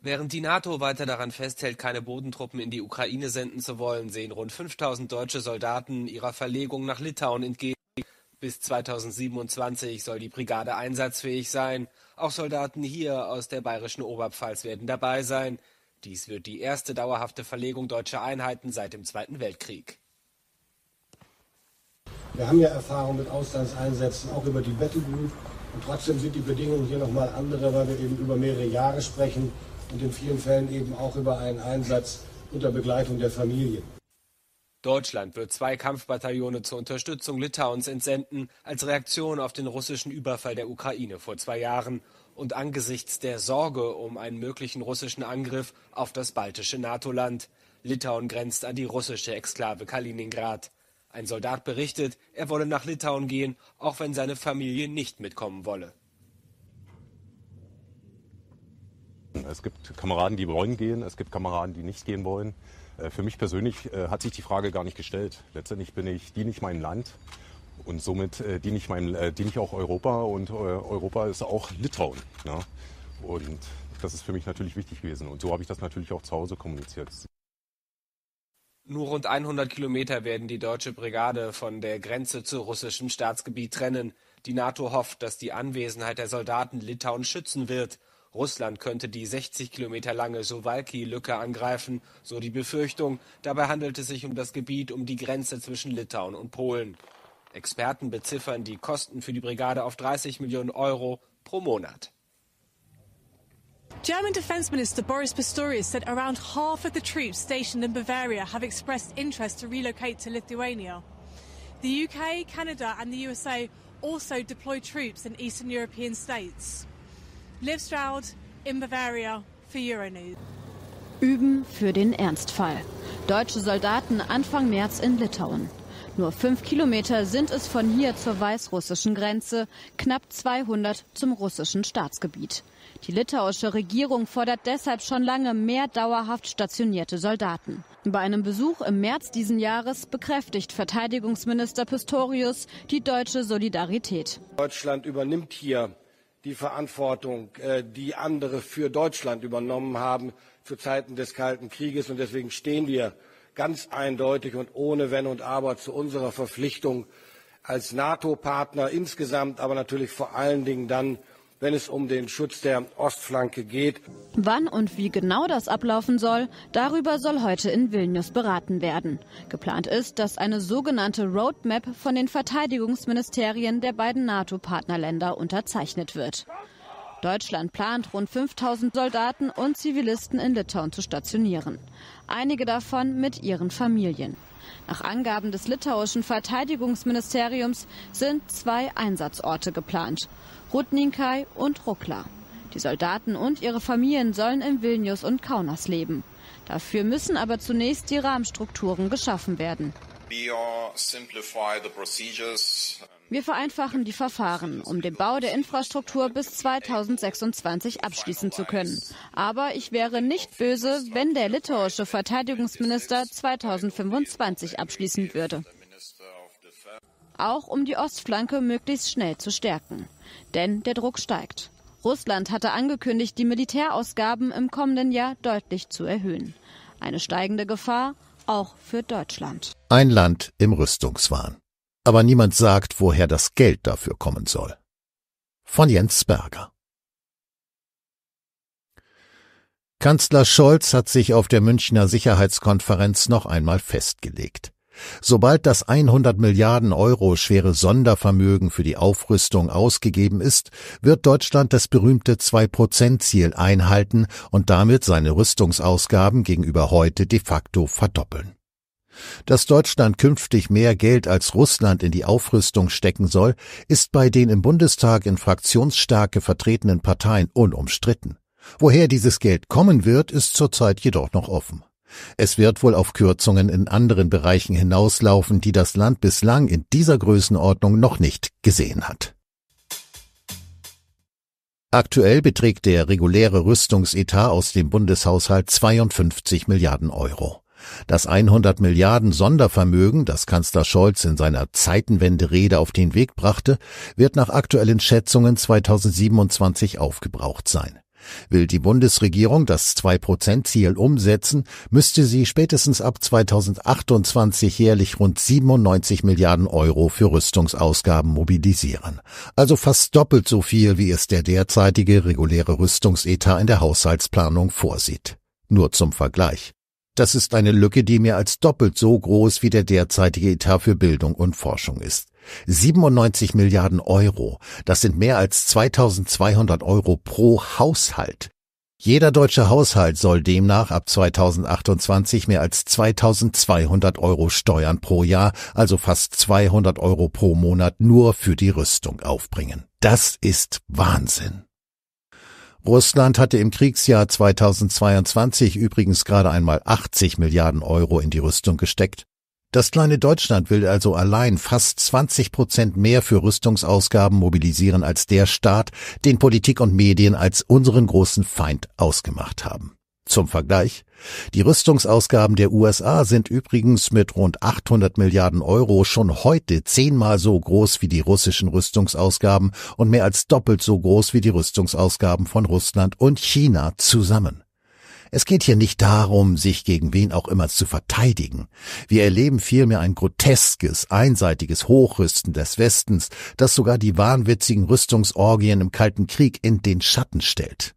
Während die NATO weiter daran festhält, keine Bodentruppen in die Ukraine senden zu wollen, sehen rund 5000 deutsche Soldaten ihrer Verlegung nach Litauen entgegen. Bis 2027 soll die Brigade einsatzfähig sein. Auch Soldaten hier aus der bayerischen Oberpfalz werden dabei sein. Dies wird die erste dauerhafte Verlegung deutscher Einheiten seit dem Zweiten Weltkrieg. Wir haben ja Erfahrung mit Auslandseinsätzen, auch über die Battle Group. Und trotzdem sind die Bedingungen hier nochmal andere, weil wir eben über mehrere Jahre sprechen und in vielen Fällen eben auch über einen Einsatz unter Begleitung der Familie. Deutschland wird zwei Kampfbataillone zur Unterstützung Litauens entsenden, als Reaktion auf den russischen Überfall der Ukraine vor zwei Jahren und angesichts der Sorge um einen möglichen russischen Angriff auf das baltische NATO-Land. Litauen grenzt an die russische Exklave Kaliningrad. Ein Soldat berichtet, er wolle nach Litauen gehen, auch wenn seine Familie nicht mitkommen wolle. Es gibt Kameraden, die wollen gehen, es gibt Kameraden, die nicht gehen wollen. Äh, für mich persönlich äh, hat sich die Frage gar nicht gestellt. Letztendlich bin ich, diene ich mein Land und somit äh, diene, ich mein, diene ich auch Europa und Europa ist auch Litauen. Ja? Und das ist für mich natürlich wichtig gewesen und so habe ich das natürlich auch zu Hause kommuniziert. Nur rund 100 Kilometer werden die deutsche Brigade von der Grenze zu russischem Staatsgebiet trennen. Die NATO hofft, dass die Anwesenheit der Soldaten Litauen schützen wird. Russland könnte die 60 Kilometer lange Suwalki-Lücke angreifen, so die Befürchtung. Dabei handelt es sich um das Gebiet um die Grenze zwischen Litauen und Polen. Experten beziffern die Kosten für die Brigade auf 30 Millionen Euro pro Monat. German Defence Minister Boris Pistorius said around half of the troops stationed in Bavaria have expressed interest to relocate to Lithuania. The UK, Canada, and the USA also deploy troops in Eastern European states. Liv Stroud in Bavaria für Euronews. Üben für den Ernstfall. Deutsche Soldaten Anfang März in Litauen. Nur fünf Kilometer sind es von hier zur weißrussischen Grenze, knapp 200 zum russischen Staatsgebiet. Die litauische Regierung fordert deshalb schon lange mehr dauerhaft stationierte Soldaten. Bei einem Besuch im März diesen Jahres bekräftigt Verteidigungsminister Pistorius die deutsche Solidarität. Deutschland übernimmt hier die Verantwortung, äh, die andere für Deutschland übernommen haben zu Zeiten des Kalten Krieges. Und deswegen stehen wir ganz eindeutig und ohne Wenn und Aber zu unserer Verpflichtung als NATO-Partner insgesamt, aber natürlich vor allen Dingen dann wenn es um den Schutz der Ostflanke geht. Wann und wie genau das ablaufen soll, darüber soll heute in Vilnius beraten werden. Geplant ist, dass eine sogenannte Roadmap von den Verteidigungsministerien der beiden NATO-Partnerländer unterzeichnet wird. Deutschland plant, rund 5000 Soldaten und Zivilisten in Litauen zu stationieren. Einige davon mit ihren Familien. Nach Angaben des litauischen Verteidigungsministeriums sind zwei Einsatzorte geplant. Rudninkai und Rukla. Die Soldaten und ihre Familien sollen in Vilnius und Kaunas leben. Dafür müssen aber zunächst die Rahmenstrukturen geschaffen werden. Wir vereinfachen die Verfahren, um den Bau der Infrastruktur bis 2026 abschließen zu können. Aber ich wäre nicht böse, wenn der litauische Verteidigungsminister 2025 abschließen würde. Auch um die Ostflanke möglichst schnell zu stärken. Denn der Druck steigt. Russland hatte angekündigt, die Militärausgaben im kommenden Jahr deutlich zu erhöhen. Eine steigende Gefahr auch für Deutschland. Ein Land im Rüstungswahn. Aber niemand sagt, woher das Geld dafür kommen soll. Von Jens Berger. Kanzler Scholz hat sich auf der Münchner Sicherheitskonferenz noch einmal festgelegt. Sobald das 100 Milliarden Euro schwere Sondervermögen für die Aufrüstung ausgegeben ist, wird Deutschland das berühmte 2-Prozent-Ziel einhalten und damit seine Rüstungsausgaben gegenüber heute de facto verdoppeln. Dass Deutschland künftig mehr Geld als Russland in die Aufrüstung stecken soll, ist bei den im Bundestag in Fraktionsstärke vertretenen Parteien unumstritten. Woher dieses Geld kommen wird, ist zurzeit jedoch noch offen. Es wird wohl auf Kürzungen in anderen Bereichen hinauslaufen, die das Land bislang in dieser Größenordnung noch nicht gesehen hat. Aktuell beträgt der reguläre Rüstungsetat aus dem Bundeshaushalt 52 Milliarden Euro. Das 100 Milliarden Sondervermögen, das Kanzler Scholz in seiner Zeitenwende-Rede auf den Weg brachte, wird nach aktuellen Schätzungen 2027 aufgebraucht sein. Will die Bundesregierung das 2-Prozent-Ziel umsetzen, müsste sie spätestens ab 2028 jährlich rund 97 Milliarden Euro für Rüstungsausgaben mobilisieren. Also fast doppelt so viel, wie es der derzeitige reguläre Rüstungsetat in der Haushaltsplanung vorsieht. Nur zum Vergleich. Das ist eine Lücke, die mehr als doppelt so groß wie der derzeitige Etat für Bildung und Forschung ist. 97 Milliarden Euro, das sind mehr als 2200 Euro pro Haushalt. Jeder deutsche Haushalt soll demnach ab 2028 mehr als 2200 Euro Steuern pro Jahr, also fast 200 Euro pro Monat nur für die Rüstung aufbringen. Das ist Wahnsinn. Russland hatte im Kriegsjahr 2022 übrigens gerade einmal 80 Milliarden Euro in die Rüstung gesteckt. Das kleine Deutschland will also allein fast 20 Prozent mehr für Rüstungsausgaben mobilisieren als der Staat, den Politik und Medien als unseren großen Feind ausgemacht haben. Zum Vergleich. Die Rüstungsausgaben der USA sind übrigens mit rund 800 Milliarden Euro schon heute zehnmal so groß wie die russischen Rüstungsausgaben und mehr als doppelt so groß wie die Rüstungsausgaben von Russland und China zusammen. Es geht hier nicht darum, sich gegen wen auch immer zu verteidigen. Wir erleben vielmehr ein groteskes, einseitiges Hochrüsten des Westens, das sogar die wahnwitzigen Rüstungsorgien im Kalten Krieg in den Schatten stellt.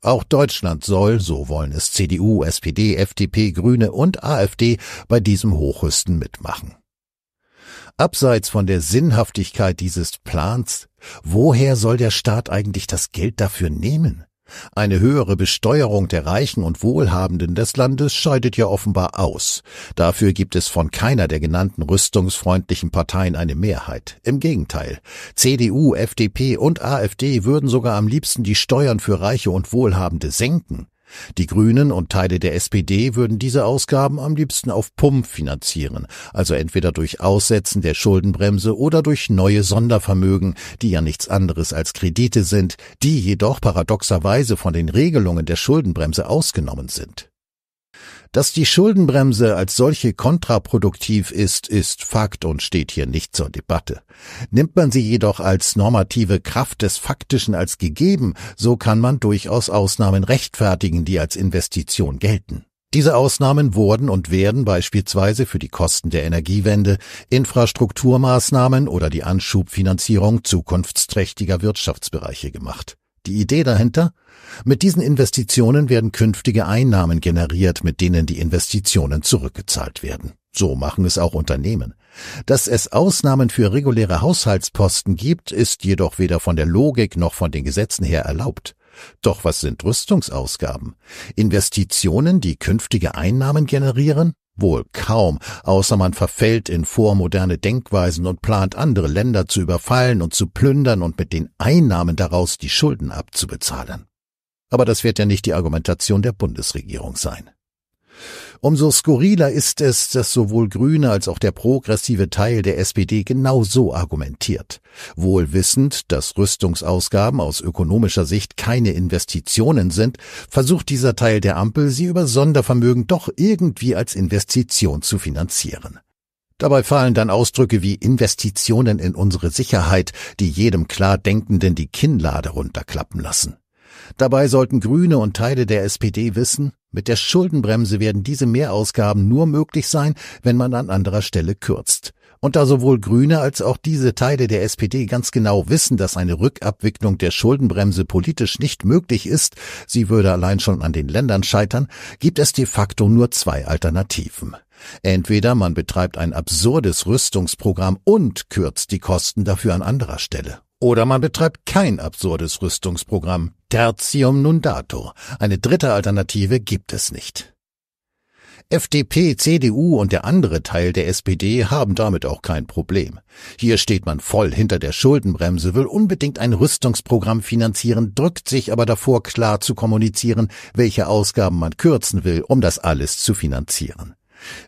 Auch Deutschland soll, so wollen es CDU, SPD, FDP, Grüne und AfD, bei diesem Hochrüsten mitmachen. Abseits von der Sinnhaftigkeit dieses Plans, woher soll der Staat eigentlich das Geld dafür nehmen? Eine höhere Besteuerung der Reichen und Wohlhabenden des Landes scheidet ja offenbar aus. Dafür gibt es von keiner der genannten rüstungsfreundlichen Parteien eine Mehrheit. Im Gegenteil. CDU, FDP und AfD würden sogar am liebsten die Steuern für Reiche und Wohlhabende senken. Die Grünen und Teile der SPD würden diese Ausgaben am liebsten auf Pump finanzieren, also entweder durch Aussetzen der Schuldenbremse oder durch neue Sondervermögen, die ja nichts anderes als Kredite sind, die jedoch paradoxerweise von den Regelungen der Schuldenbremse ausgenommen sind. Dass die Schuldenbremse als solche kontraproduktiv ist, ist Fakt und steht hier nicht zur Debatte. Nimmt man sie jedoch als normative Kraft des Faktischen als gegeben, so kann man durchaus Ausnahmen rechtfertigen, die als Investition gelten. Diese Ausnahmen wurden und werden beispielsweise für die Kosten der Energiewende, Infrastrukturmaßnahmen oder die Anschubfinanzierung zukunftsträchtiger Wirtschaftsbereiche gemacht. Die Idee dahinter? Mit diesen Investitionen werden künftige Einnahmen generiert, mit denen die Investitionen zurückgezahlt werden. So machen es auch Unternehmen. Dass es Ausnahmen für reguläre Haushaltsposten gibt, ist jedoch weder von der Logik noch von den Gesetzen her erlaubt. Doch was sind Rüstungsausgaben? Investitionen, die künftige Einnahmen generieren? Wohl kaum, außer man verfällt in vormoderne Denkweisen und plant andere Länder zu überfallen und zu plündern und mit den Einnahmen daraus die Schulden abzubezahlen. Aber das wird ja nicht die Argumentation der Bundesregierung sein. Umso skurriler ist es, dass sowohl Grüne als auch der progressive Teil der SPD genau so argumentiert. Wohl wissend, dass Rüstungsausgaben aus ökonomischer Sicht keine Investitionen sind, versucht dieser Teil der Ampel, sie über Sondervermögen doch irgendwie als Investition zu finanzieren. Dabei fallen dann Ausdrücke wie Investitionen in unsere Sicherheit, die jedem klar Denkenden die Kinnlade runterklappen lassen. Dabei sollten Grüne und Teile der SPD wissen, mit der Schuldenbremse werden diese Mehrausgaben nur möglich sein, wenn man an anderer Stelle kürzt. Und da sowohl Grüne als auch diese Teile der SPD ganz genau wissen, dass eine Rückabwicklung der Schuldenbremse politisch nicht möglich ist, sie würde allein schon an den Ländern scheitern, gibt es de facto nur zwei Alternativen. Entweder man betreibt ein absurdes Rüstungsprogramm und kürzt die Kosten dafür an anderer Stelle. Oder man betreibt kein absurdes Rüstungsprogramm. Tertium nundato. Eine dritte Alternative gibt es nicht. FDP, CDU und der andere Teil der SPD haben damit auch kein Problem. Hier steht man voll hinter der Schuldenbremse, will unbedingt ein Rüstungsprogramm finanzieren, drückt sich aber davor klar zu kommunizieren, welche Ausgaben man kürzen will, um das alles zu finanzieren.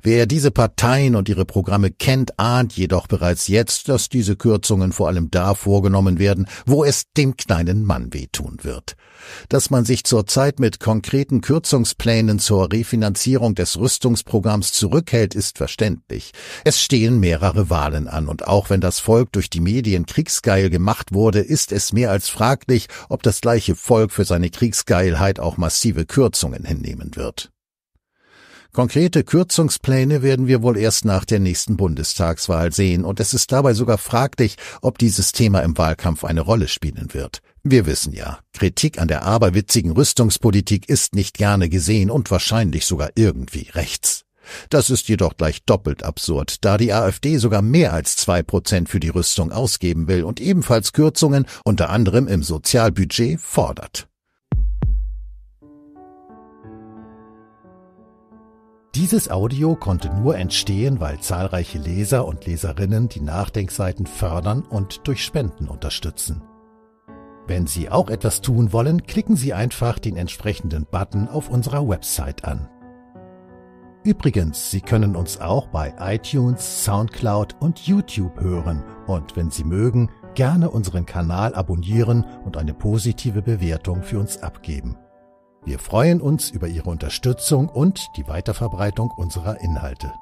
Wer diese Parteien und ihre Programme kennt, ahnt jedoch bereits jetzt, dass diese Kürzungen vor allem da vorgenommen werden, wo es dem kleinen Mann wehtun wird. Dass man sich zurzeit mit konkreten Kürzungsplänen zur Refinanzierung des Rüstungsprogramms zurückhält, ist verständlich. Es stehen mehrere Wahlen an, und auch wenn das Volk durch die Medien kriegsgeil gemacht wurde, ist es mehr als fraglich, ob das gleiche Volk für seine Kriegsgeilheit auch massive Kürzungen hinnehmen wird. Konkrete Kürzungspläne werden wir wohl erst nach der nächsten Bundestagswahl sehen, und es ist dabei sogar fraglich, ob dieses Thema im Wahlkampf eine Rolle spielen wird. Wir wissen ja, Kritik an der aberwitzigen Rüstungspolitik ist nicht gerne gesehen und wahrscheinlich sogar irgendwie rechts. Das ist jedoch gleich doppelt absurd, da die AfD sogar mehr als zwei Prozent für die Rüstung ausgeben will und ebenfalls Kürzungen unter anderem im Sozialbudget fordert. Dieses Audio konnte nur entstehen, weil zahlreiche Leser und Leserinnen die Nachdenkseiten fördern und durch Spenden unterstützen. Wenn Sie auch etwas tun wollen, klicken Sie einfach den entsprechenden Button auf unserer Website an. Übrigens, Sie können uns auch bei iTunes, SoundCloud und YouTube hören und wenn Sie mögen, gerne unseren Kanal abonnieren und eine positive Bewertung für uns abgeben. Wir freuen uns über Ihre Unterstützung und die Weiterverbreitung unserer Inhalte.